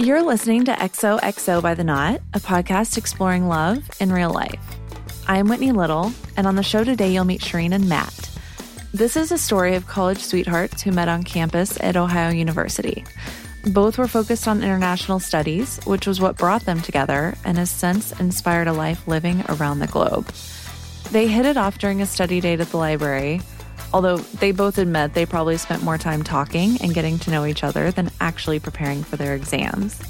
You're listening to XOXO by the Knot, a podcast exploring love in real life. I'm Whitney Little, and on the show today, you'll meet Shireen and Matt. This is a story of college sweethearts who met on campus at Ohio University. Both were focused on international studies, which was what brought them together and has since inspired a life living around the globe. They hit it off during a study date at the library, although they both admit they probably spent more time talking and getting to know each other than actually preparing for their exams.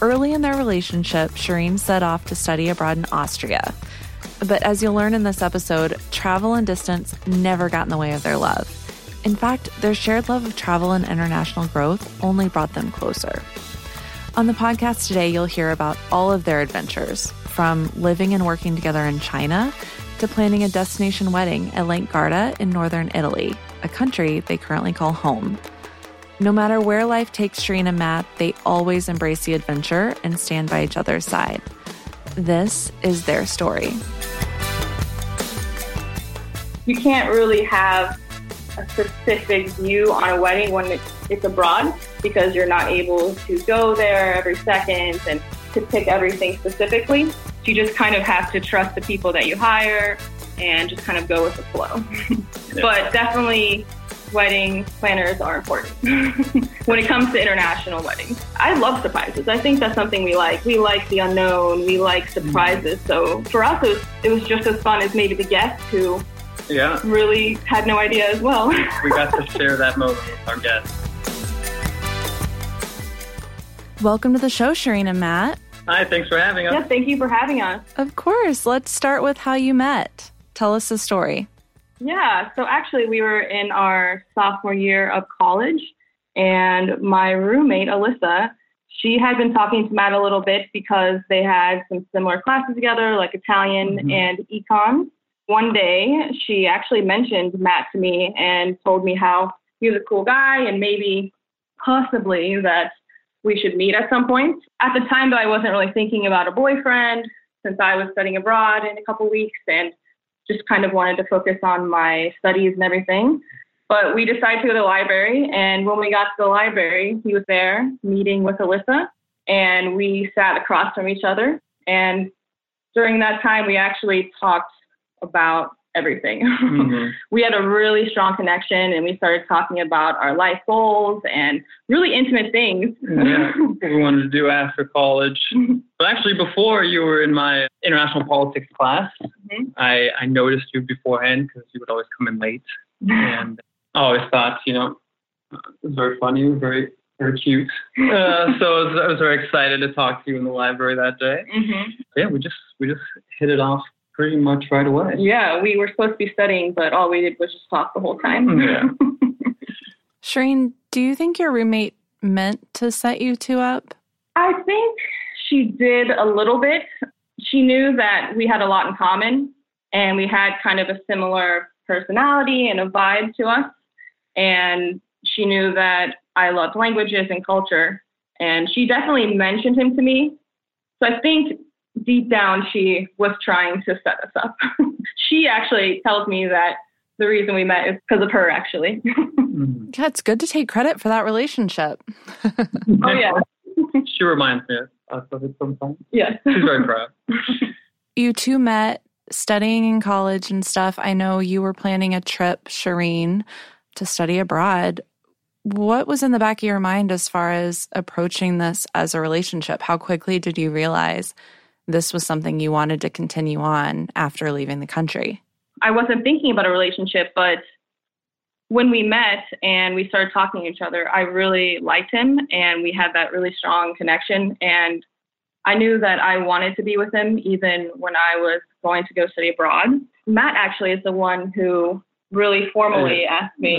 Early in their relationship, Shireen set off to study abroad in Austria. But as you'll learn in this episode, travel and distance never got in the way of their love. In fact, their shared love of travel and international growth only brought them closer. On the podcast today, you'll hear about all of their adventures, from living and working together in China to planning a destination wedding at Lake Garda in northern Italy, a country they currently call home. No matter where life takes Shireen and Matt, they always embrace the adventure and stand by each other's side. This is their story. You can't really have a specific view on a wedding when it's abroad because you're not able to go there every second and to pick everything specifically. you just kind of have to trust the people that you hire and just kind of go with the flow. yeah. But definitely, wedding planners are important when it comes to international weddings. I love surprises. I think that's something we like. We like the unknown. We like surprises. Mm-hmm. So for us, it was, it was just as fun as maybe the guests who yeah. really had no idea as well. we got to share that moment with our guests. Welcome to the show, Shireen and Matt. Hi, thanks for having us. Yeah, thank you for having us. Of course. Let's start with how you met. Tell us the story. Yeah, so actually, we were in our sophomore year of college, and my roommate, Alyssa, she had been talking to Matt a little bit because they had some similar classes together, like Italian mm-hmm. and econ. One day, she actually mentioned Matt to me and told me how he was a cool guy and maybe possibly that we should meet at some point. At the time, though, I wasn't really thinking about a boyfriend since I was studying abroad in a couple weeks and just kind of wanted to focus on my studies and everything. But we decided to go to the library, and when we got to the library, he was there meeting with Alyssa, and we sat across from each other. And during that time, we actually talked about everything. Mm-hmm. we had a really strong connection and we started talking about our life goals and really intimate things. yeah, we wanted to do after college. but actually, before you were in my international politics class, mm-hmm. I, I noticed you beforehand because you would always come in late. and I always thought, you know, it was very funny, very very cute. Uh, so I was, I was, very excited to talk to you in the library that day. Mm-hmm. Yeah, we just we just hit it off pretty much right away. Yeah, we were supposed to be studying, but all we did was just talk the whole time. Yeah. Shireen, do you think your roommate meant to set you two up? I think she did a little bit. She knew that we had a lot in common and we had kind of a similar personality and a vibe to us. And she knew that I loved languages and culture. And she definitely mentioned him to me. So I think deep down she was trying to set us up. she actually tells me that the reason we met is because of her, actually. Mm-hmm. yeah, it's good to take credit for that relationship. oh, yeah. she reminds me of it sometimes. Yes. She's very proud. You two met studying in college and stuff. I know you were planning a trip, Shireen, to study abroad. What was in the back of your mind as far as approaching this as a relationship? How quickly did you realize this was something you wanted to continue on after leaving the country? I wasn't thinking about a relationship, but when we met and we started talking to each other, I really liked him and we had that really strong connection. And I knew that I wanted to be with him even when I was going to go study abroad. Matt actually is the one who really formally asked me.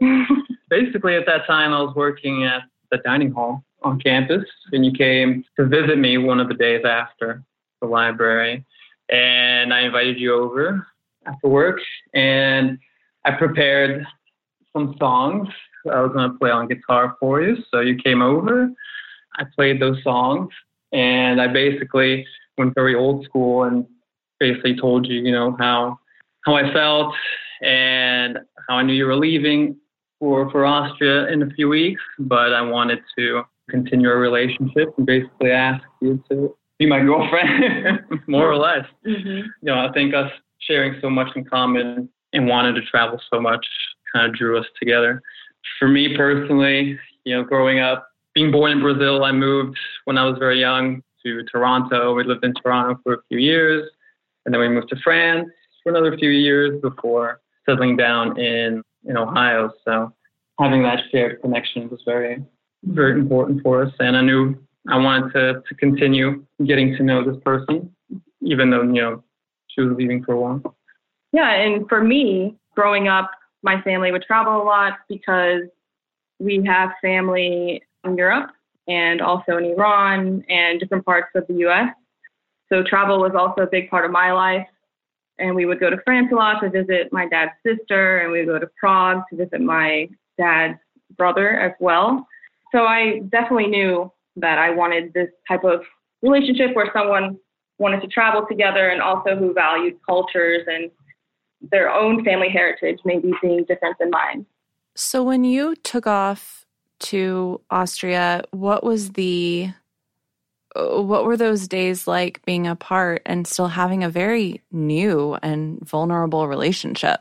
Basically, at that time, I was working at the dining hall on campus, and you came to visit me one of the days after the library. And I invited you over after work, and I prepared some songs I was going to play on guitar for you. So you came over, I played those songs, and I basically went very old school and basically told you, you know, how how I felt and how I knew you were leaving for for Austria in a few weeks, but I wanted to continue a relationship and basically ask you to be my girlfriend, more or less. Mm-hmm. You know, I think us sharing so much in common and wanting to travel so much kind of drew us together. For me personally, you know, growing up, being born in Brazil, I moved when I was very young to Toronto. We lived in Toronto for a few years, and then we moved to France for another few years before settling down in in Ohio. So having that shared connection was very very important for us, and I knew I wanted to to continue getting to know this person, even though you know she was leaving for a while. Yeah, and for me, growing up, my family would travel a lot because we have family in Europe and also in Iran and different parts of the US. So travel was also a big part of my life. And we would go to France a lot to visit my dad's sister, and we would go to Prague to visit my dad's brother as well. So I definitely knew that I wanted this type of relationship where someone wanted to travel together and also who valued cultures and their own family heritage maybe being different than mine. So when you took off to Austria, what was the uh, what were those days like being apart and still having a very new and vulnerable relationship?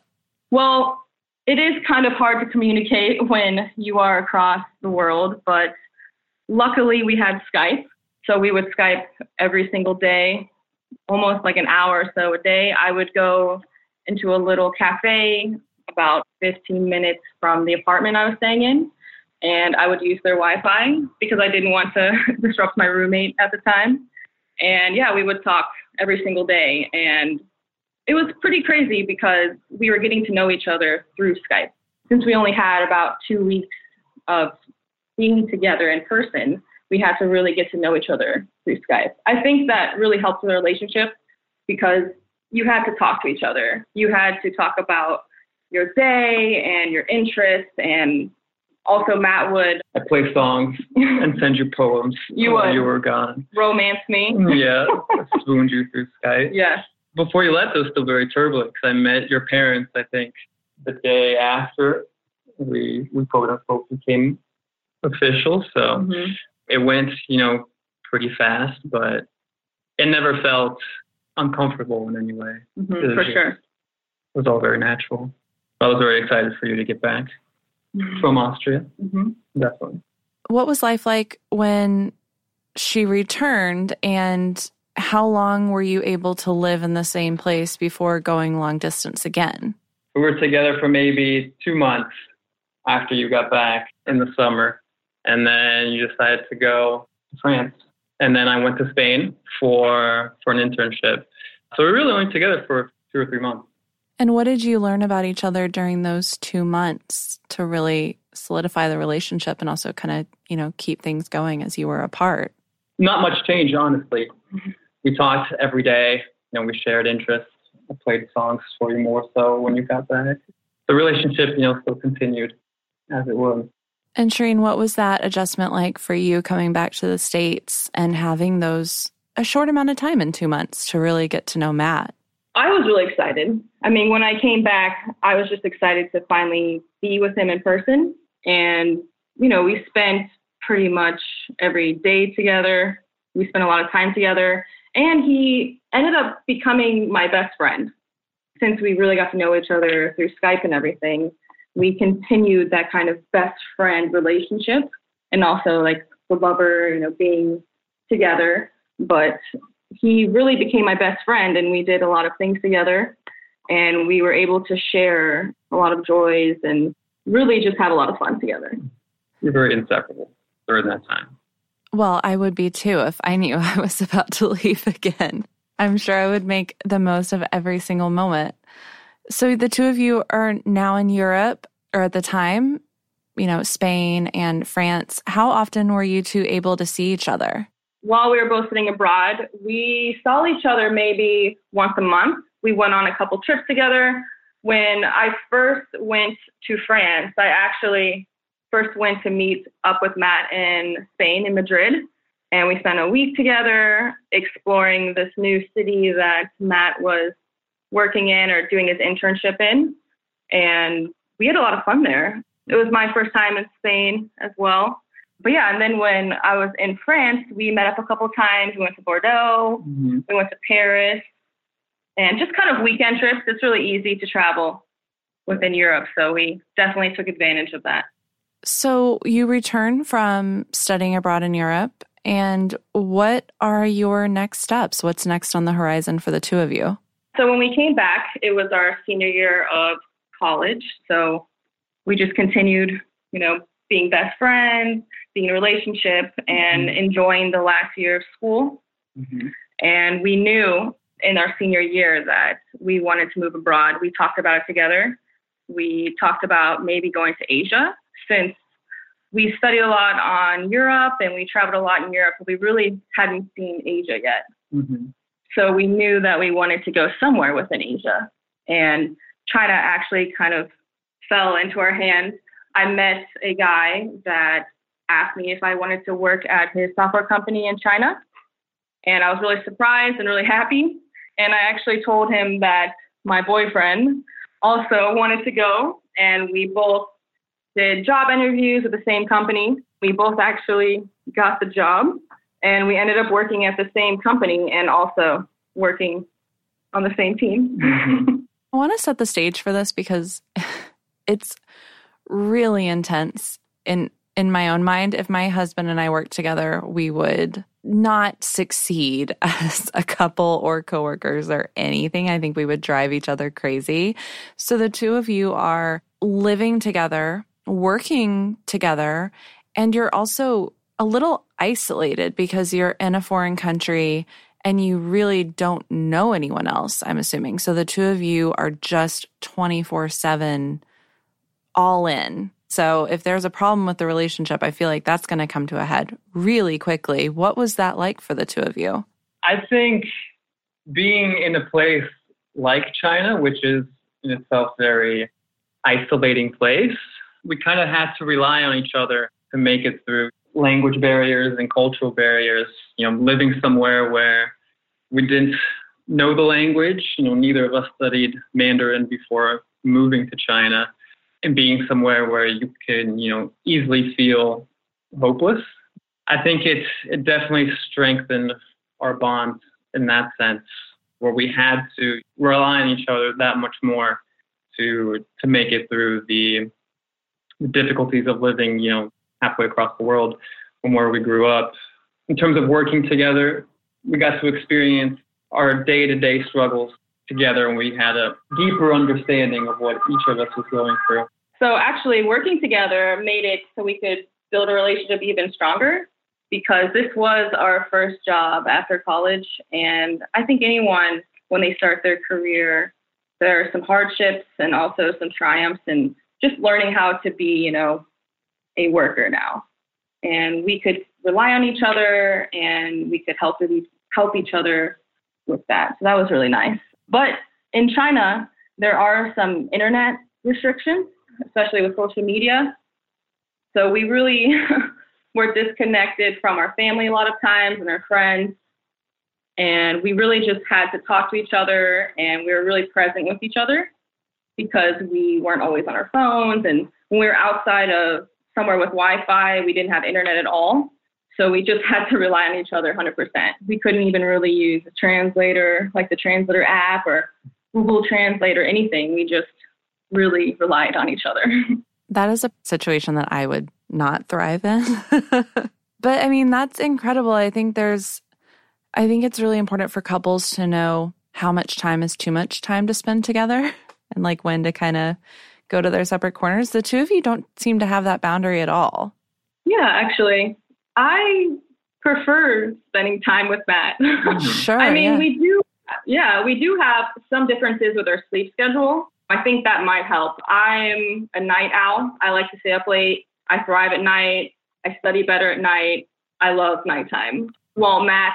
Well, it is kind of hard to communicate when you are across the world, but luckily we had Skype. So we would Skype every single day, almost like an hour or so a day. I would go into a little cafe about 15 minutes from the apartment I was staying in. And I would use their Wi Fi because I didn't want to disrupt my roommate at the time. And yeah, we would talk every single day. And it was pretty crazy because we were getting to know each other through Skype. Since we only had about two weeks of being together in person, we had to really get to know each other through Skype. I think that really helped the relationship because you had to talk to each other. You had to talk about your day and your interests and also Matt would I play songs and send you poems you while would. you were gone. Romance me. yeah. Swooned you through Skype. Yes. Before you left it was still very turbulent because I met your parents I think the day after we we quote unquote became official. So mm-hmm. it went, you know, pretty fast, but it never felt uncomfortable in any way. Mm-hmm, for sure. It was all very natural. I was very excited for you to get back mm-hmm. from Austria. Mm-hmm. Definitely. What was life like when she returned and how long were you able to live in the same place before going long distance again? We were together for maybe two months after you got back in the summer. And then you decided to go to France and then I went to Spain for for an internship. So we really went together for two or three months. And what did you learn about each other during those two months to really solidify the relationship and also kind of, you know, keep things going as you were apart? Not much change, honestly. Mm-hmm. We talked every day. You know, we shared interests. I played songs for you more so when you got back. The relationship, you know, still continued as it was. And Shireen, what was that adjustment like for you coming back to the States and having those a short amount of time in two months to really get to know Matt? I was really excited. I mean, when I came back, I was just excited to finally be with him in person. And, you know, we spent pretty much every day together. We spent a lot of time together. And he ended up becoming my best friend since we really got to know each other through Skype and everything we continued that kind of best friend relationship and also like the lover, you know, being together. But he really became my best friend and we did a lot of things together and we were able to share a lot of joys and really just have a lot of fun together. You're very inseparable during that time. Well, I would be too if I knew I was about to leave again. I'm sure I would make the most of every single moment. So the two of you are now in Europe, or at the time, you know, Spain and France. How often were you two able to see each other? While we were both sitting abroad, we saw each other maybe once a month. We went on a couple trips together. When I first went to France, I actually first went to meet up with Matt in Spain, in Madrid. And we spent a week together exploring this new city that Matt was working in or doing his internship in. And we had a lot of fun there. It was my first time in Spain as well. but yeah, and then when I was in France, we met up a couple times. We went to Bordeaux, mm-hmm. we went to Paris, and just kind of weekend trips. It's really easy to travel within Europe, so we definitely took advantage of that. So you return from studying abroad in Europe, and what are your next steps? What's next on the horizon for the two of you? So when we came back, it was our senior year of college. So we just continued, you know, being best friends, being in a relationship, and mm-hmm. enjoying the last year of school. Mm-hmm. And we knew in our senior year that we wanted to move abroad. We talked about it together. We talked about maybe going to Asia since we studied a lot on Europe and we traveled a lot in Europe, but we really hadn't seen Asia yet. Mm-hmm. So we knew that we wanted to go somewhere within Asia. And China actually kind of fell into our hands. I met a guy that asked me if I wanted to work at his software company in China. And I was really surprised and really happy. And I actually told him that my boyfriend also wanted to go. And we both did job interviews at the same company. We both actually got the job. And we ended up working at the same company and also working on the same team. I want to set the stage for this because it's really intense in in my own mind if my husband and I worked together we would not succeed as a couple or coworkers or anything I think we would drive each other crazy so the two of you are living together working together and you're also a little isolated because you're in a foreign country and you really don't know anyone else, I'm assuming. So the two of you are just 24 7 all in. So if there's a problem with the relationship, I feel like that's going to come to a head really quickly. What was that like for the two of you? I think being in a place like China, which is in itself very isolating place, we kind of had to rely on each other to make it through language barriers and cultural barriers. You know, living somewhere where we didn't know the language. You know, neither of us studied Mandarin before moving to China, and being somewhere where you can, you know, easily feel hopeless. I think it it definitely strengthened our bond in that sense, where we had to rely on each other that much more to to make it through the, the difficulties of living, you know, halfway across the world from where we grew up. In terms of working together, we got to experience our day to day struggles together and we had a deeper understanding of what each of us was going through. So, actually, working together made it so we could build a relationship even stronger because this was our first job after college. And I think anyone, when they start their career, there are some hardships and also some triumphs and just learning how to be, you know, a worker now and we could rely on each other and we could help help each other with that. So that was really nice. But in China, there are some internet restrictions, especially with social media. So we really were disconnected from our family a lot of times and our friends. And we really just had to talk to each other and we were really present with each other because we weren't always on our phones. And when we were outside of somewhere with Wi-Fi. We didn't have internet at all. So we just had to rely on each other 100%. We couldn't even really use a translator, like the translator app or Google Translate or anything. We just really relied on each other. That is a situation that I would not thrive in. but I mean, that's incredible. I think there's, I think it's really important for couples to know how much time is too much time to spend together and like when to kind of go to their separate corners. The two of you don't seem to have that boundary at all. Yeah, actually, I prefer spending time with Matt. Mm, sure. I mean, yeah. we do, yeah, we do have some differences with our sleep schedule. I think that might help. I'm a night owl. I like to stay up late. I thrive at night. I study better at night. I love nighttime. Well, Matt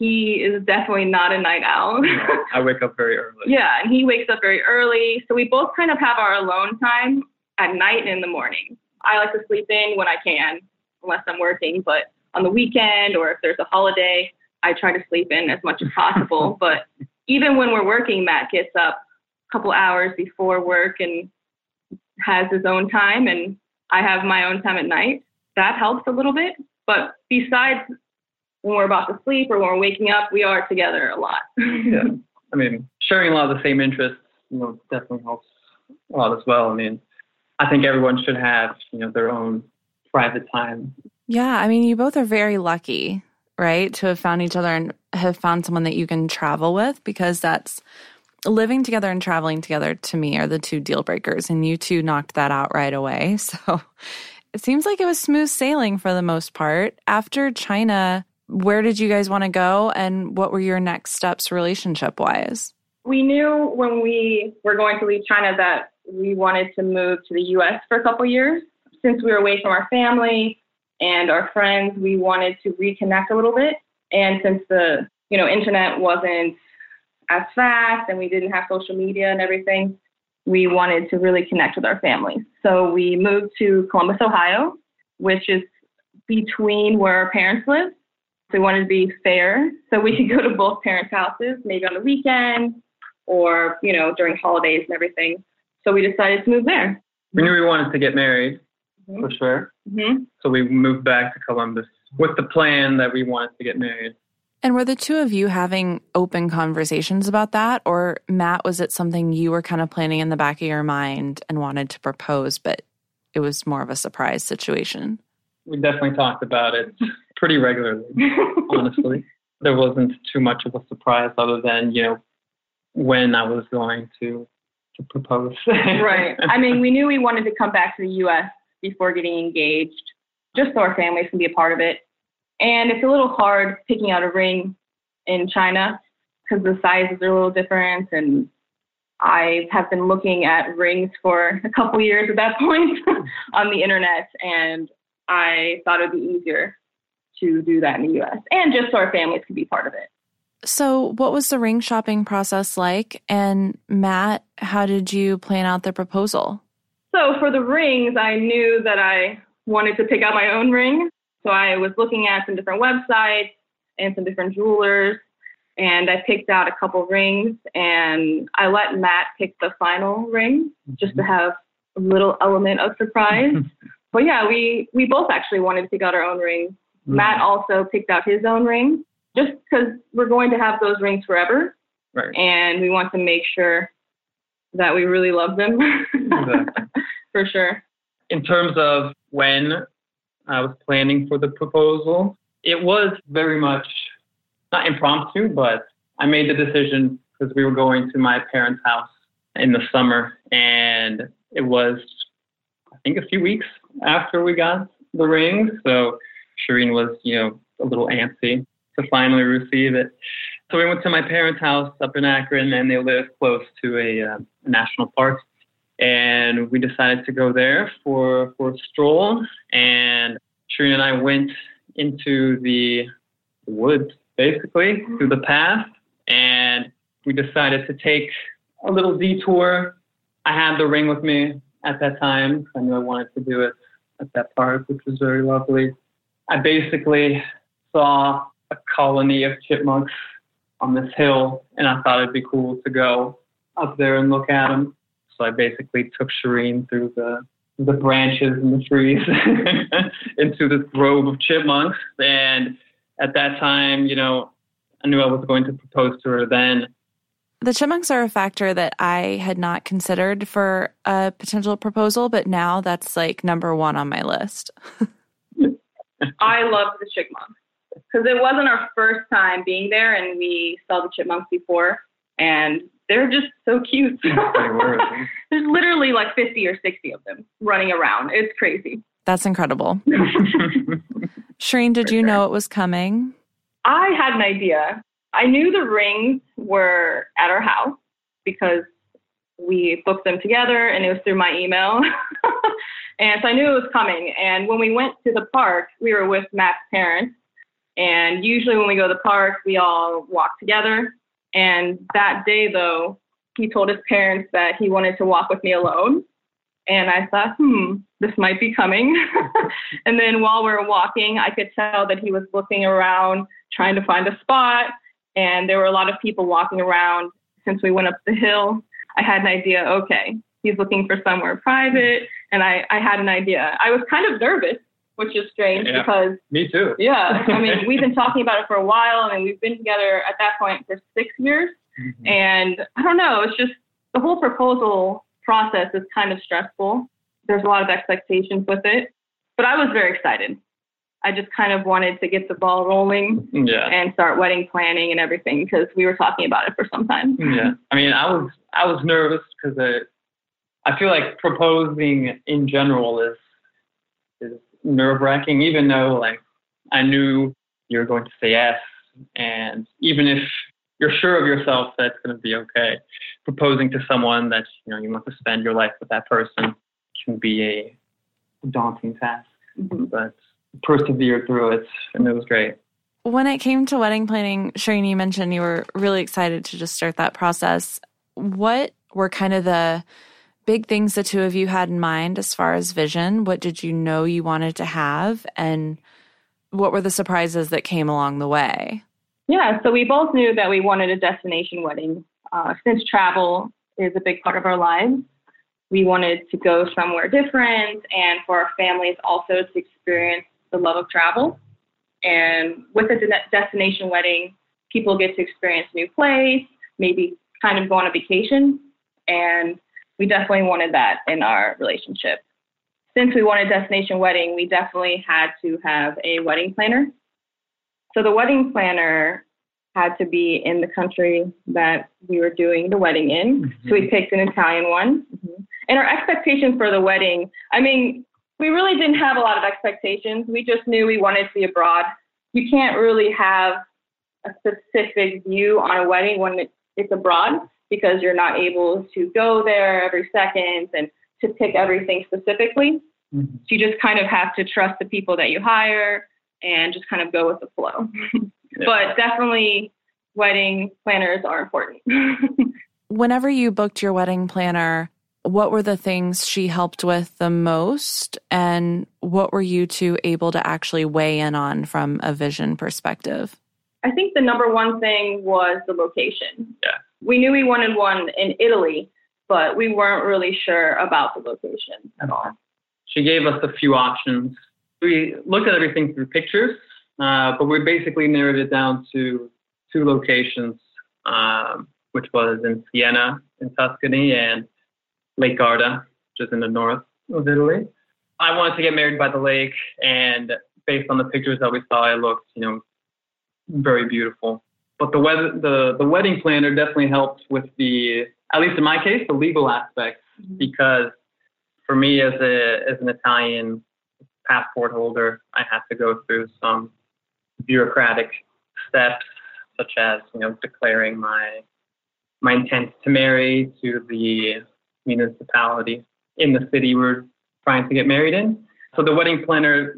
he is definitely not a night owl. I wake up very early. Yeah, and he wakes up very early. So we both kind of have our alone time at night and in the morning. I like to sleep in when I can, unless I'm working. But on the weekend or if there's a holiday, I try to sleep in as much as possible. but even when we're working, Matt gets up a couple hours before work and has his own time, and I have my own time at night. that helps a little bit. But besides when we're about to sleep or when we're waking up, we are together a lot. yeah. I mean, sharing a lot of the same interests, you know, definitely helps a lot as well. I mean, I think everyone should have, you know, their own private time. Yeah, I mean, you both are very lucky, right, to have found each other and have found someone that you can travel with because that's living together and traveling together to me are the two deal breakers and you two knocked that out right away. So it seems like it was smooth sailing for the most part. After China, where did you guys want to go and what were your next steps relationship wise? We knew when we were going to leave China that we wanted to move to the US for a couple years. Since we were away from our family and our friends, we wanted to reconnect a little bit. And since the you know internet wasn't as fast and we didn't have social media and everything, we wanted to really connect with our families. So we moved to Columbus, Ohio, which is between where our parents live. So we wanted to be fair so we could go to both parents' houses, maybe on the weekend or, you know, during holidays and everything. So we decided to move there. We knew we wanted to get married mm-hmm. for sure. Mm-hmm. So we moved back to Columbus with the plan that we wanted to get married. And were the two of you having open conversations about that? Or, Matt, was it something you were kind of planning in the back of your mind and wanted to propose, but it was more of a surprise situation? We definitely talked about it pretty regularly, honestly. There wasn't too much of a surprise other than, you know, when I was going to to propose. right. I mean, we knew we wanted to come back to the US before getting engaged, just so our families can be a part of it. And it's a little hard picking out a ring in China because the sizes are a little different. And I have been looking at rings for a couple years at that point on the internet, and I thought it would be easier to do that in the US and just so our families could be part of it. So, what was the ring shopping process like? And Matt, how did you plan out the proposal? So, for the rings, I knew that I wanted to pick out my own ring. So I was looking at some different websites and some different jewelers, and I picked out a couple rings, and I let Matt pick the final ring just to mm-hmm. have a little element of surprise. but yeah, we we both actually wanted to pick out our own rings. Mm-hmm. Matt also picked out his own ring, just because we're going to have those rings forever, right. and we want to make sure that we really love them exactly. for sure. In terms of when I was planning for the proposal. It was very much not impromptu, but I made the decision because we were going to my parents' house in the summer, and it was, I think, a few weeks after we got the ring. So Shireen was, you know, a little antsy to finally receive it. So we went to my parents' house up in Akron, and they live close to a, uh, national park and we decided to go there for for a stroll. And Shireen and I went into the woods, basically through the path, and we decided to take a little detour. I had the ring with me at that time. I knew I wanted to do it at that park, which was very lovely. I basically saw a colony of chipmunks on this hill, and I thought it'd be cool to go up there and look at them. So I basically took Shireen through the the branches and the trees into this grove of chipmunks. And at that time, you know, I knew I was going to propose to her then. The chipmunks are a factor that I had not considered for a potential proposal, but now that's like number one on my list. I love the chipmunks because it wasn't our first time being there, and we saw the chipmunks before, and they're just so cute. There's literally like 50 or 60 of them running around. It's crazy. That's incredible. Shireen, did you know it was coming? I had an idea. I knew the rings were at our house because we booked them together and it was through my email. and so I knew it was coming. And when we went to the park, we were with Matt's parents. And usually when we go to the park, we all walk together. And that day, though, he told his parents that he wanted to walk with me alone. And I thought, hmm, this might be coming. and then while we were walking, I could tell that he was looking around, trying to find a spot. And there were a lot of people walking around since we went up the hill. I had an idea, okay, he's looking for somewhere private. And I, I had an idea. I was kind of nervous which is strange Yeah. because Me too. yeah, I mean we've been talking about it for a while. I mean we've been together at that point for six years, Mhm. and I don't know. It's just the whole proposal process is kind of stressful. There's a lot of expectations with it, but I was very excited. I just kind of wanted to get the ball rolling Yeah. and start wedding planning and everything because we were talking about it for some time. Yeah. I mean, I was I was nervous because I feel like proposing in general is is nerve wracking. Even though like I knew you were going to say yes, and even if you're sure of yourself that's going to be okay, proposing to someone that you know you want to spend your life with that person can be a daunting task. Mhm. But persevered through it, and it was great. When it came to wedding planning, Shireen, you mentioned you were really excited to just start that process. What were kind of the big things the two of you had in mind as far as vision? What did you know you wanted to have? And what were the surprises that came along the way? Yeah, so we both knew that we wanted a destination wedding. Uh, since travel is a big part of our lives, we wanted to go somewhere different and for our families also to experience the love of travel. And with a de- destination wedding, people get to experience a new place, maybe kind of go on a vacation. And we definitely wanted that in our relationship. Since we wanted a destination wedding, we definitely had to have a wedding planner. So the wedding planner had to be in the country that we were doing the wedding in. So we mm-hmm. picked an Italian one. Mm-hmm. And our expectations for the wedding, I mean, we really didn't have a lot of expectations. We just knew we wanted to be abroad. You can't really have a specific view on a wedding when it's abroad because you're not able to go there every second and to pick everything specifically. Mhm. So you just kind of have to trust the people that you hire and just kind of go with the flow. Yeah. But definitely, wedding planners are important. Whenever you booked your wedding planner, what were the things she helped with the most? And what were you two able to actually weigh in on from a vision perspective? I think the number one thing was the location. Yeah. We knew we wanted one in Italy, but we weren't really sure about the location at all. she gave us a few options. We looked at everything through pictures, uh, but we basically narrowed it down to two locations, um, which was in Siena in Tuscany and Lake Garda, which is in the north of Italy. I wanted to get married by the lake, and based on the pictures that we saw, it looked, you know, very beautiful. But the weather, the the wedding planner definitely helped with the, at least in my case, the legal aspect mm-hmm. because for me as a as an Italian passport holder, I had to go through some bureaucratic steps, such as you know declaring my my intent to marry to the municipality in the city we're trying to get married in. So the wedding planner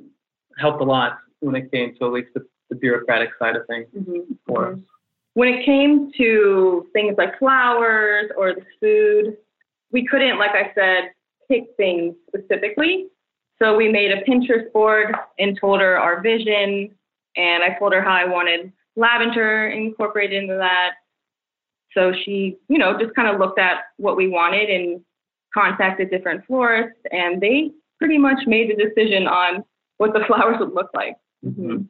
helped a lot when it came to at least the, the bureaucratic side of things Mhm. for us. When it came to things like flowers or the food, we couldn't, like I said, pick things specifically. So we made a Pinterest board and told her our vision. And I told her how I wanted lavender incorporated into that. So she, you know, just kind of looked at what we wanted and contacted different florists, and they pretty much made the decision on what the flowers would look like. hmm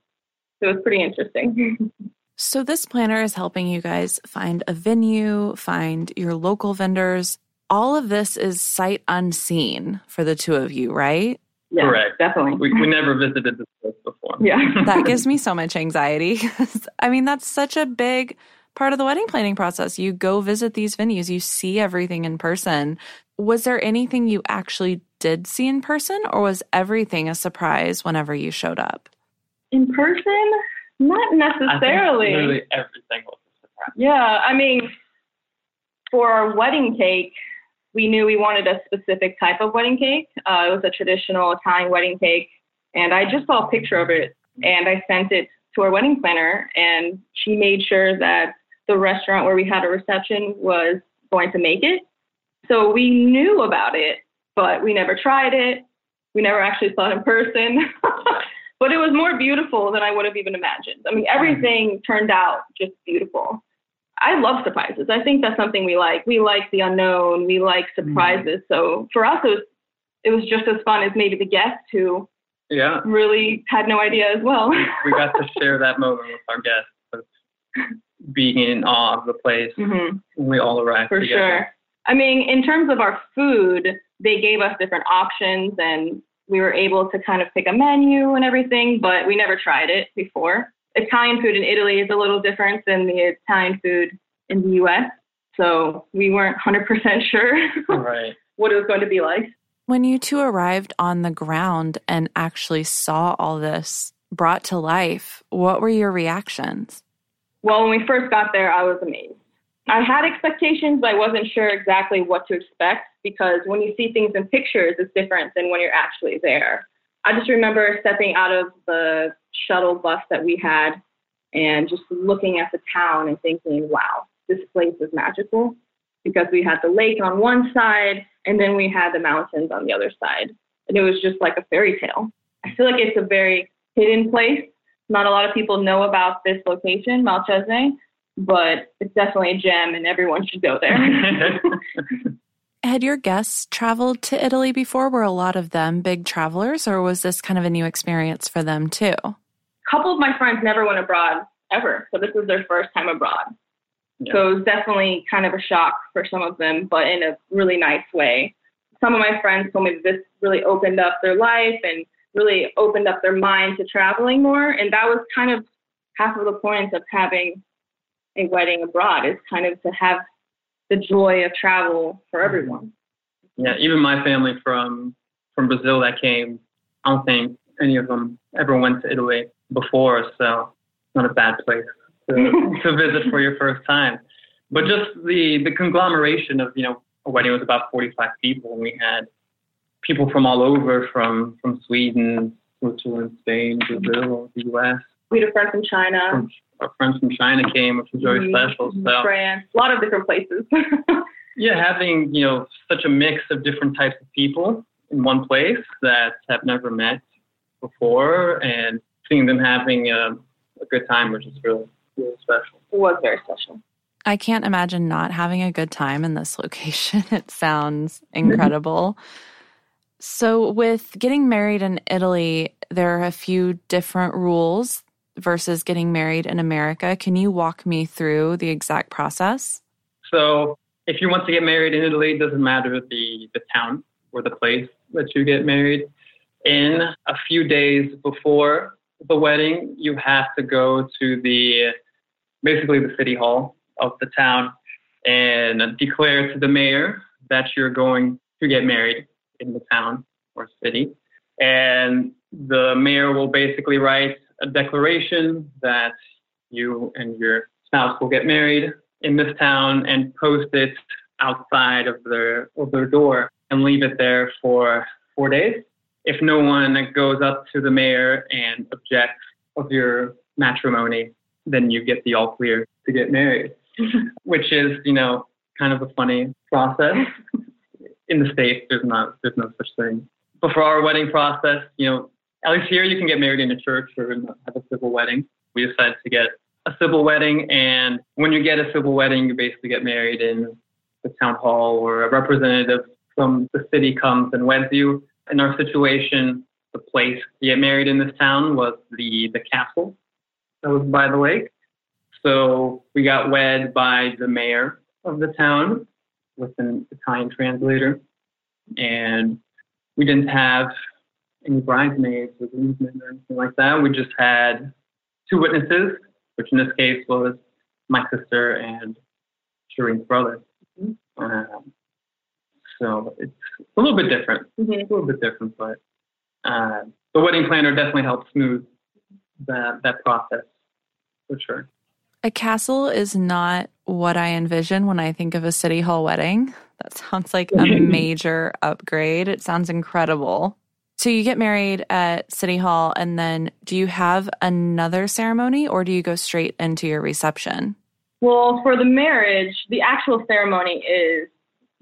So it was pretty interesting. So, this planner is helping you guys find a venue, find your local vendors. All of this is sight unseen for the two of you, right? yeah, Correct. definitely. We, we never visited this place before. yeah. That gives me so much anxiety. I mean, that's such a big part of the wedding planning process. You go visit these venues, you see everything in person. Was there anything you actually did see in person, or was everything a surprise whenever you showed up? In person, not I think necessarily. literally everything was a surprise. Yeah, I mean, for our wedding cake, we knew we wanted a specific type of wedding cake. Uh, it was a traditional Italian wedding cake, and I just saw a picture of it and I sent it to our wedding planner, and she made sure that the restaurant where we had a reception was going to make it. So we knew about it, but we never tried it. We never actually saw it in person. but it was more beautiful than I would have even imagined. I mean, everything turned out just beautiful. I love surprises. I think that's something we like. We like the unknown. We like surprises. So for us, it was it was just as fun as maybe the guests who Yeah. really had no idea as well. we got to share that moment with our guests of being in awe of the place. hmm when We all arrived For together. sure. I mean, in terms of our food, they gave us different options and we were able to kind of pick a menu and everything, but we never tried it before. Italian food in Italy is a little different than the Italian food in the US. So we weren't 100% sure Right. what it was going to be like. When you two arrived on the ground and actually saw all this brought to life, what were your reactions? Well, when we first got there, I was amazed. I had expectations, but I wasn't sure exactly what to expect because when you see things in pictures, it's different than when you're actually there. I just remember stepping out of the shuttle bus that we had and just looking at the town and thinking, wow, this place is magical because we had the lake on one side and then we had the mountains on the other side. And it was just like a fairy tale. I feel like it's a very hidden place. Not a lot of people know about this location, Malcesine, but it's definitely a gem and everyone should go there. Had your guests traveled to Italy before? Were a lot of them big travelers, or was this kind of a new experience for them too? a couple of my friends never went abroad ever, so this was their first time abroad. Yeah. So it was definitely kind of a shock for some of them, but in a really nice way. Some of my friends told me that this really opened up their life and really opened up their mind to traveling more. And that was kind of half of the point of having a wedding abroad is kind of to have the joy of travel for mm-hmm. everyone. Yeah, even my family from from Brazil that came, I don't think any of them ever went to Italy before, so not a bad place to, to visit for your first time. But just the the conglomeration of you know a wedding was about 45 people, and we had people from all over, from from Sweden, Switzerland, Spain, Brazil, the U.S. We had a friend from China, From, our friends from China came, which was very Mhm. special. So France, a lot of different places. yeah, having you know such a mix of different types of people in one place that have never met before, and seeing them having a, a good time was just really really special. it was very special. I can't imagine not having a good time in this location. It sounds incredible. so, with getting married in Italy, there are a few different rules versus getting married in America. Can you walk me through the exact process? So if you want to get married in Italy, it doesn't matter the the town or the place that you get married. In a few days before the wedding, you have to go to the basically the city hall of the town and declare to the mayor that you're going to get married in the town or city. And the mayor will basically write a declaration that you and your spouse will get married in this town and post it outside of their of their door and leave it there for four days. If no one goes up to the mayor and objects of your matrimony, then you get the all clear to get married, which is you know kind of a funny process. In the states, there's not there's no such thing. But for our wedding process, you know, at least here you can get married in a church or have a civil wedding. We decided to get a civil wedding, and when you get a civil wedding, you basically get married in the town hall, or a representative from the city comes and weds you. In our situation, the place to get married in this town was the the castle that was by the lake. So we got wed by the mayor of the town with an Italian translator, and we didn't have any bridesmaids or groomsmen or anything like that. We just had two witnesses, which in this case was my sister and Shireen's brother. Um, so it's a little bit different. Mhm. It's a little bit different, but uh, the wedding planner definitely helped smooth that that process for sure. A castle is not what I envision when I think of a city hall wedding. That sounds like a major upgrade. It sounds incredible. So you get married at City Hall, and then do you have another ceremony or do you go straight into your reception? Well, for the marriage, the actual ceremony is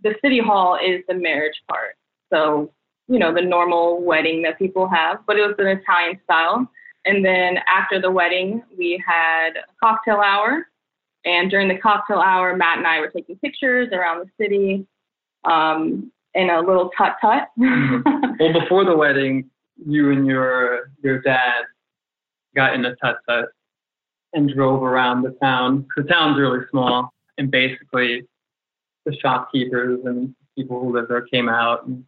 the city hall is the marriage part. So, you know, the normal wedding that people have, but it was an Italian style. And then after the wedding, we had a cocktail hour. And during the cocktail hour, Matt and I were taking pictures around the city um, in a little tut tut. Mm-hmm. Well, before the wedding, you and your your dad got in a tut tut and drove around the town. The town's really small, and basically the shopkeepers and people who live there came out and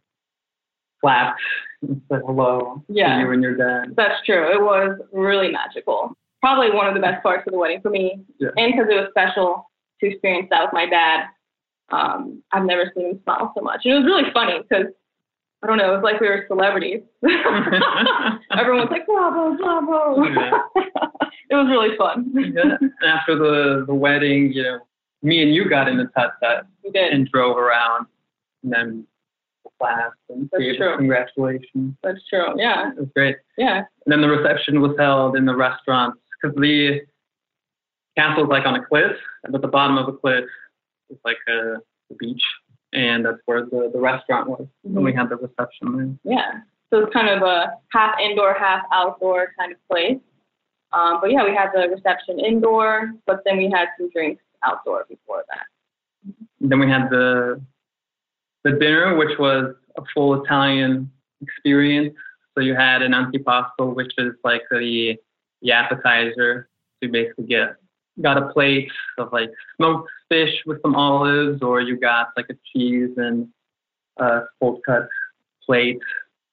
clapped and said hello Yeah. to you and your dad. That's true. It was really magical. Probably one of the best parts of the wedding for me, Yeah. and because it was special to experience that with my dad. Um, I've never seen him smile so much. And it was really funny because I don't know, it was like we were celebrities. Everyone was like, bravo, bravo. Yeah. it was really fun. yeah. And After the the wedding, you know, me and you got in the tuk tuk We did. and drove around, and then clapped and That's gave true. congratulations. That's true. Yeah. It was great. Yeah. And then the reception was held in the restaurant because the castle's like on a cliff, and at the bottom of the cliff is like a, a beach, and that's where the, the restaurant was. And we had the reception there. Yeah. So it's kind of a half indoor, half outdoor kind of place. Um, but yeah, we had the reception indoor, but then we had some drinks outdoor before that. And then we had the the dinner, which was a full Italian experience. So you had an antipasto, which is like the the appetizer. So you basically get got a plate of like smoked fish with some olives, or you got like a cheese and a full cut plate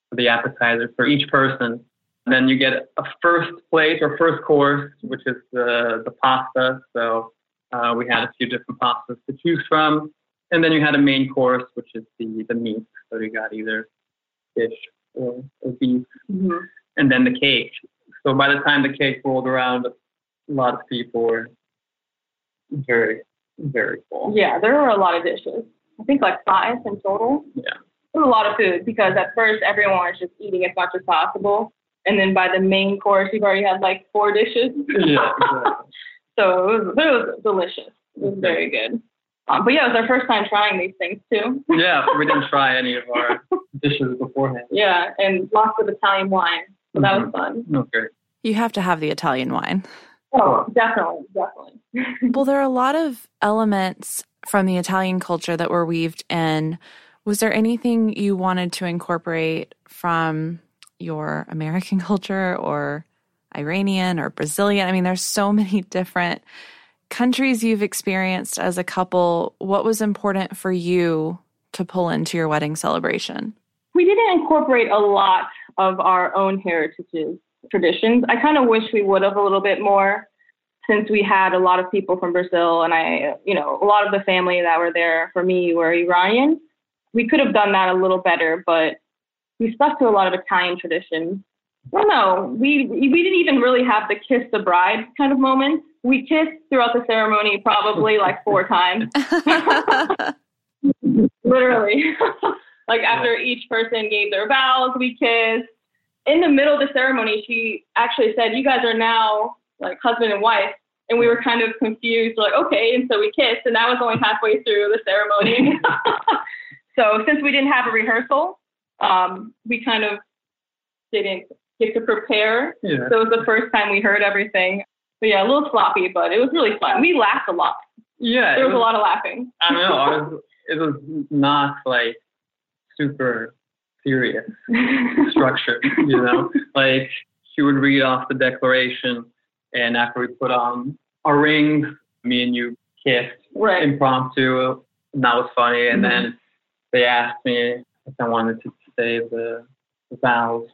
for the appetizer for each person. Then you get a first plate or first course, which is the the pasta. So uh, we had a few different pastas to choose from. And then you had a main course, which is the, the meat. So you got either fish or, or beef. And then the cake. So by the time the cake rolled around, a lot of people were very, very full. Yeah, there were a lot of dishes. I think like five in total. Yeah. It was a lot of food because at first everyone was just eating as much as possible. And then by the main course, you've already had like four dishes. Yeah, exactly. So it was, it was delicious. It was very good. Um, but yeah, it was our first time trying these things too. yeah, we didn't try any of our dishes beforehand. Yeah, and lots of Italian wine. So that was fun. No, great. You have to have the Italian wine. Oh, definitely, definitely. Well, there are a lot of elements from the Italian culture that were weaved in. Was there anything you wanted to incorporate from your American culture or Iranian or Brazilian? I mean, there's so many different countries you've experienced as a couple. What was important for you to pull into your wedding celebration? we didn't incorporate a lot of our own heritages traditions. I kind of wish we would have a little bit more since we had a lot of people from Brazil and I, you know, a lot of the family that were there for me were Iranian. We could have done that a little better, but we stuck to a lot of Italian traditions. Well, no, we we didn't even really have the kiss the bride kind of moment. We kissed throughout the ceremony probably like four times. Literally. like after each person gave their vows, we kissed. In the middle of the ceremony, she actually said, You guys are now like husband and wife. And we were kind of confused, like, okay, and so we kissed, and that was only halfway through the ceremony. so since we didn't have a rehearsal, um, we kind of didn't get to prepare. Yeah. So it was the first time we heard everything. But yeah, a little sloppy, but it was really fun. We laughed a lot. Yeah. There it was a lot of laughing. I don't know. Ours, it was not like super serious structure, you know. Like she would read off the declaration, and after we put on our rings, me and you kissed right. impromptu, and that was funny. And mm-hmm. then they asked me if I wanted to say the, the vows.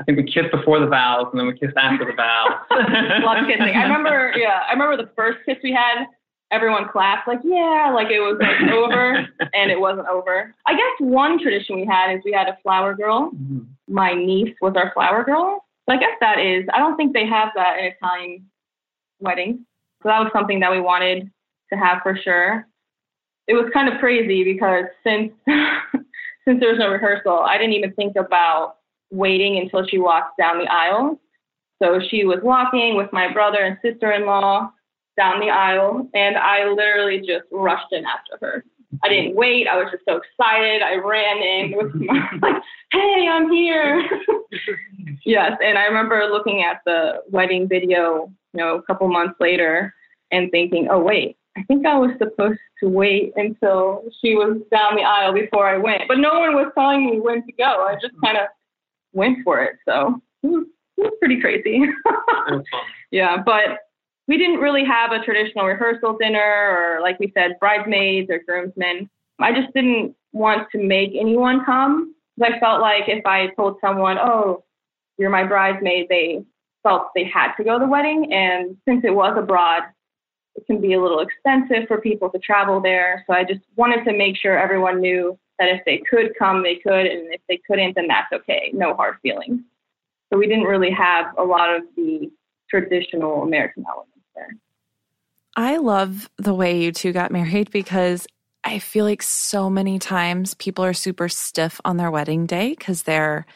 I think we kissed before the vows, and then we kissed after the vows. Lots of kissing. I remember, yeah, I remember the first kiss we had. Everyone clapped, like yeah, like it was like over, and it wasn't over. I guess one tradition we had is we had a flower girl. Mhm. My niece was our flower girl. So I guess that is. I don't think they have that in Italian weddings. So that was something that we wanted to have for sure. It was kind of crazy because since since there was no rehearsal, I didn't even think about waiting until she walked down the aisle. So she was walking with my brother and sister-in-law down the aisle, and I literally just rushed in after her. I didn't wait. I was just so excited. I ran in with my, like, "Hey, I'm here!" yes, and I remember looking at the wedding video, you know, a couple months later, and thinking, "Oh wait, I think I was supposed to wait until she was down the aisle before I went." But no one was telling me when to go. I just kind of went for it. So it was, it was pretty crazy. yeah, but we didn't really have a traditional rehearsal dinner or, like we said, bridesmaids or groomsmen. I just didn't want to make anyone come. I felt like if I told someone, oh, you're my bridesmaid, they felt they had to go to the wedding. And since it was abroad, it can be a little expensive for people to travel there. So I just wanted to make sure everyone knew that if they could come, they could. And if they couldn't, then that's okay. No hard feelings. So we didn't really have a lot of the traditional American elements I love the way you two got married because I feel like so many times people are super stiff on their wedding day because they're,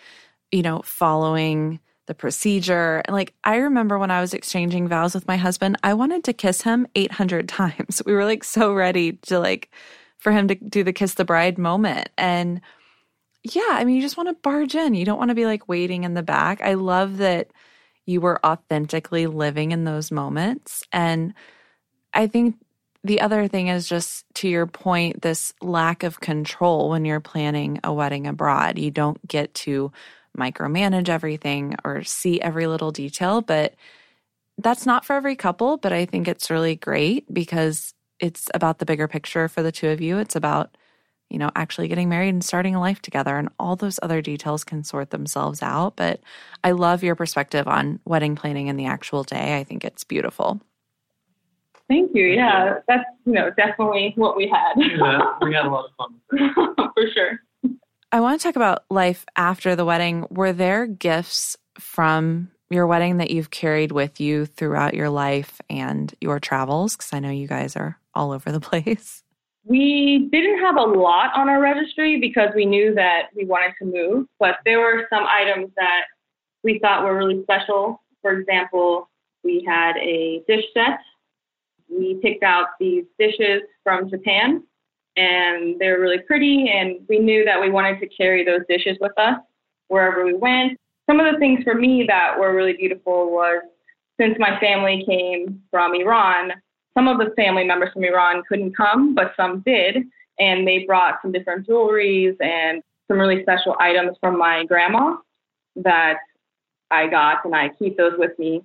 you know, following the procedure. And like, I remember when I was exchanging vows with my husband, I wanted to kiss him 800 times. We were like so ready to like, for him to do the kiss the bride moment. And yeah, I mean, you just want to barge in. You don't want to be like waiting in the back. I love that you were authentically living in those moments. And I think the other thing is just to your point, this lack of control when you're planning a wedding abroad. You don't get to micromanage everything or see every little detail, but that's not for every couple. But I think it's really great because it's about the bigger picture for the two of you. It's about you know, actually getting married and starting a life together. And all those other details can sort themselves out. But I love your perspective on wedding planning and the actual day. I think it's beautiful. Thank you. Yeah, that's, you know, definitely what we had. yeah, we had a lot of fun. For sure. I want to talk about life after the wedding. Were there gifts from your wedding that you've carried with you throughout your life and your travels? Because I know you guys are all over the place. We didn't have a lot on our registry because we knew that we wanted to move, but there were some items that we thought were really special. For example, we had a dish set. We picked out these dishes from Japan and they were really pretty and we knew that we wanted to carry those dishes with us wherever we went. Some of the things for me that were really beautiful was since my family came from Iran, some of the family members from Iran couldn't come, but some did. And they brought some different jewelries and some really special items from my grandma that I got, and I keep those with me.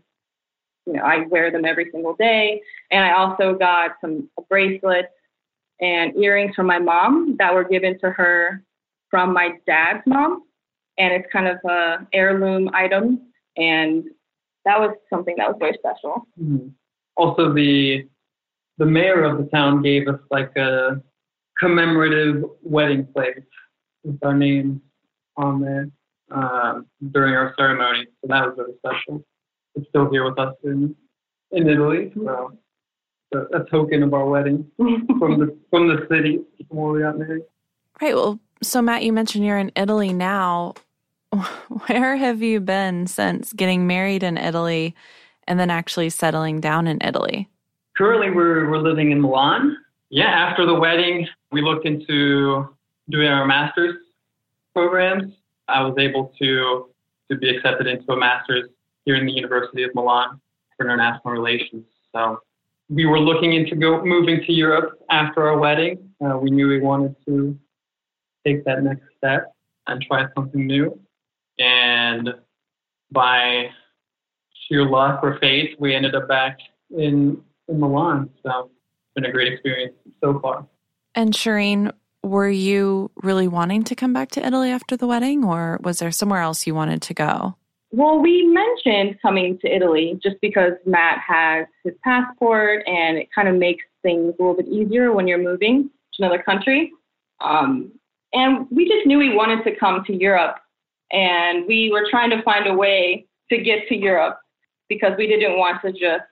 You know, I wear them every single day. And I also got some bracelets and earrings from my mom that were given to her from my dad's mom. And it's kind of a heirloom item. And that was something that was very special. Mm-hmm. Also, the the mayor of the town gave us like a commemorative wedding plate with our names on there uh, during our ceremony. So that was really special. It's still here with us in in Italy. So a, a token of our wedding from the from the city before we got married. Right. Well, so Matt, you mentioned you're in Italy now. Where have you been since getting married in Italy and then actually settling down in Italy? Currently, we're, we're living in Milan. Yeah, after the wedding, we looked into doing our master's programs. I was able to, to be accepted into a master's here in the University of Milan for international relations. So we were looking into go, moving to Europe after our wedding. Uh, we knew we wanted to take that next step and try something new. And by sheer luck or fate, we ended up back in in Milan. So it's been a great experience so far. And Shireen, were you really wanting to come back to Italy after the wedding, or was there somewhere else you wanted to go? Well, we mentioned coming to Italy just because Matt has his passport and it kind of makes things a little bit easier when you're moving to another country. Um, and we just knew we wanted to come to Europe and we were trying to find a way to get to Europe because we didn't want to just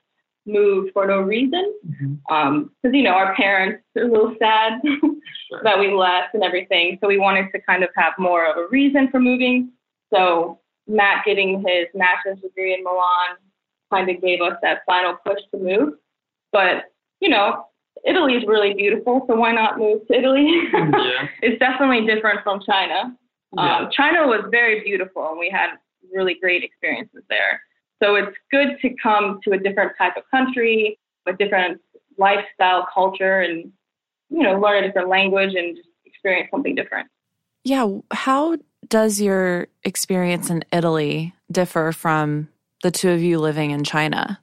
moved for no reason. Because, mm-hmm. um, you know, our parents are a little sad sure. that we left and everything. So we wanted to kind of have more of a reason for moving. So Matt getting his master's degree in Milan kind of gave us that final push to move. But, you know, Italy is really beautiful, so why not move to Italy? yeah. it's definitely different from China. Yeah. Um, China was very beautiful, and we had really great experiences there. So it's good to come to a different type of country, a different lifestyle, culture, and you know, learn a different language and just experience something different. Yeah. How does your experience in Italy differ from the two of you living in China?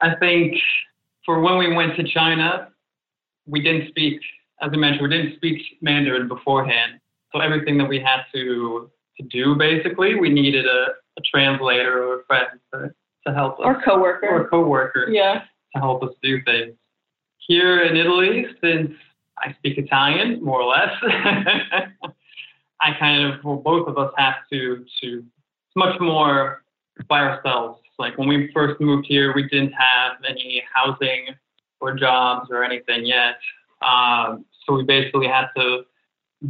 I think for when we went to China, we didn't speak, as I mentioned, we didn't speak Mandarin beforehand. So everything that we had to to do, basically, we needed a, a translator or a friend to, to help us. Or coworker. Or a coworker. Yeah. To help us do things. Here in Italy, since I speak Italian, more or less, I kind of, well, both of us have to, to, it's much more by ourselves. Like when we first moved here, we didn't have any housing or jobs or anything yet. Um, so we basically had to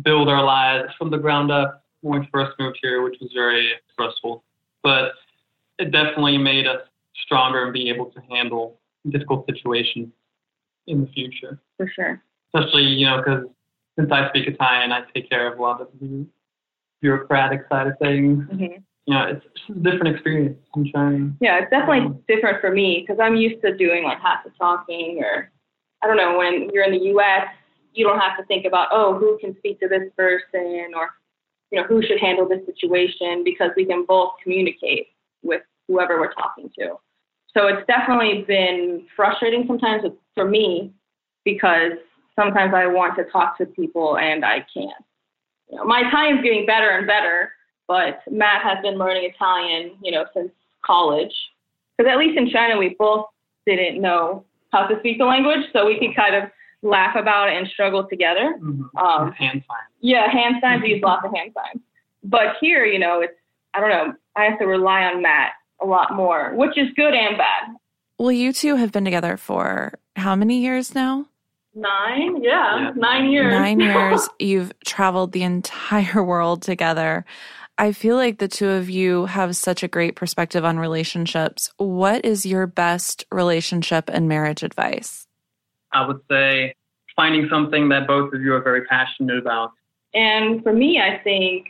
build our lives from the ground up when we first moved here, which was very stressful. But it definitely made us stronger and be able to handle difficult situations in the future. For sure. Especially, you know, because since I speak Italian, I take care of a lot of the bureaucratic side of things. Mm-hmm. You know, it's, it's a different experience in China. Yeah, it's definitely different for me because I'm used to doing like half the talking, or I don't know, when you're in the U.S., you don't have to think about, oh, who can speak to this person or, you know, who should handle this situation because we can both communicate with whoever we're talking to. So it's definitely been frustrating sometimes for me because sometimes I want to talk to people and I can't. You know, my Italian's getting better and better, but Matt has been learning Italian, you know, since college. Because at least in China, we both didn't know how to speak the language, so we could kind of laugh about it and struggle together. Mm-hmm. Um, hand signs. Yeah, hand signs. We use lots of hand signs. But here, you know, it's I don't know. I have to rely on Matt a lot more, which is good and bad. Well, you two have been together for how many years now? Nine, yeah, yeah. nine years. Nine years. You've traveled the entire world together. I feel like the two of you have such a great perspective on relationships. What is your best relationship and marriage advice? I would say finding something that both of you are very passionate about. And for me, I think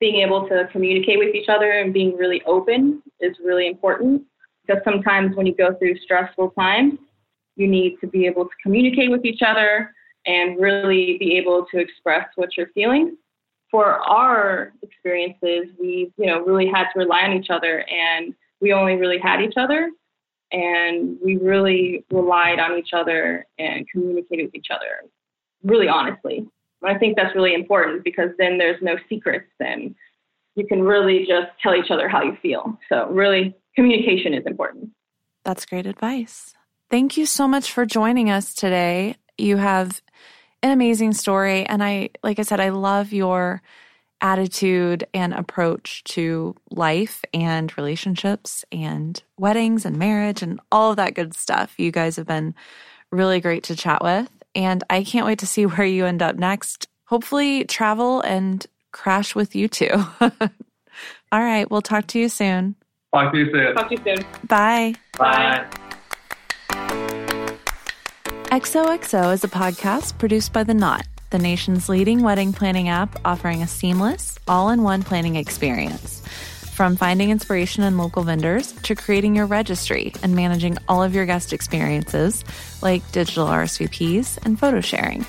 being able to communicate with each other and being really open is really important because sometimes when you go through stressful times, you need to be able to communicate with each other and really be able to express what you're feeling. For our experiences, we, you know, really had to rely on each other and we only really had each other and we really relied on each other and communicated with each other really honestly. I think that's really important because then there's no secrets and you can really just tell each other how you feel. So, really, communication is important. That's great advice. Thank you so much for joining us today. You have an amazing story. And I, like I said, I love your attitude and approach to life and relationships and weddings and marriage and all of that good stuff. You guys have been really great to chat with. And I can't wait to see where you end up next. Hopefully, travel and crash with you two. All right. We'll talk to you soon. Talk to you soon. Talk to you soon. Bye. Bye. XOXO is a podcast produced by The Knot, the nation's leading wedding planning app offering a seamless, all in one planning experience. From finding inspiration in local vendors to creating your registry and managing all of your guest experiences, like digital RSVPs and photo sharing.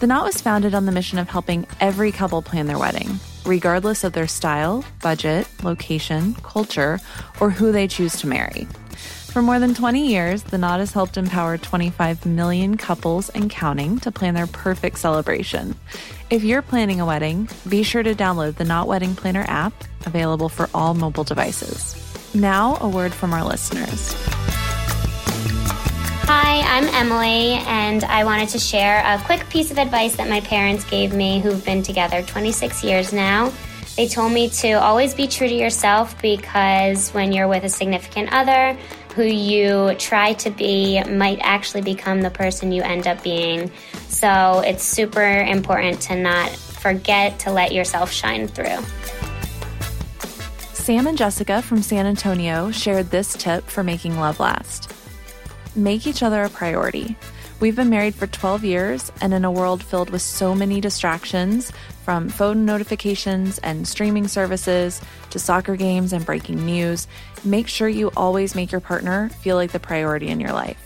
The Knot was founded on the mission of helping every couple plan their wedding, regardless of their style, budget, location, culture, or who they choose to marry. For more than 20 years, The Knot has helped empower 25 million couples and counting to plan their perfect celebration. If you're planning a wedding, be sure to download the Knot Wedding Planner app, available for all mobile devices. Now, a word from our listeners. Hi, I'm Emily, and I wanted to share a quick piece of advice that my parents gave me, who've been together 26 years now. They told me to always be true to yourself because when you're with a significant other, who you try to be might actually become the person you end up being. So it's super important to not forget to let yourself shine through. Sam and Jessica from San Antonio shared this tip for making love last make each other a priority. We've been married for 12 years, and in a world filled with so many distractions from phone notifications and streaming services to soccer games and breaking news, make sure you always make your partner feel like the priority in your life.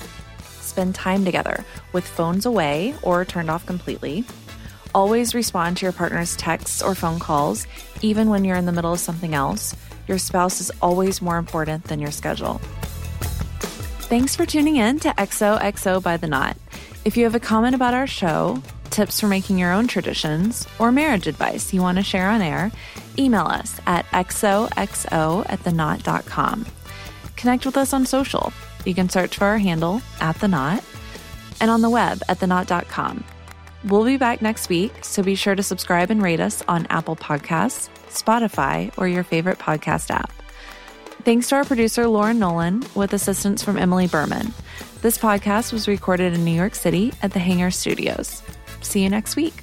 Spend time together with phones away or turned off completely. Always respond to your partner's texts or phone calls, even when you're in the middle of something else. Your spouse is always more important than your schedule. Thanks for tuning in to XOXO by the Knot. If you have a comment about our show, tips for making your own traditions, or marriage advice you want to share on air, email us at xoxo at theknot.com. Connect with us on social. You can search for our handle at the knot and on the web at theknot.com. We'll be back next week, so be sure to subscribe and rate us on Apple Podcasts, Spotify, or your favorite podcast app. Thanks to our producer, Lauren Nolan, with assistance from Emily Berman. This podcast was recorded in New York City at the Hangar Studios. See you next week.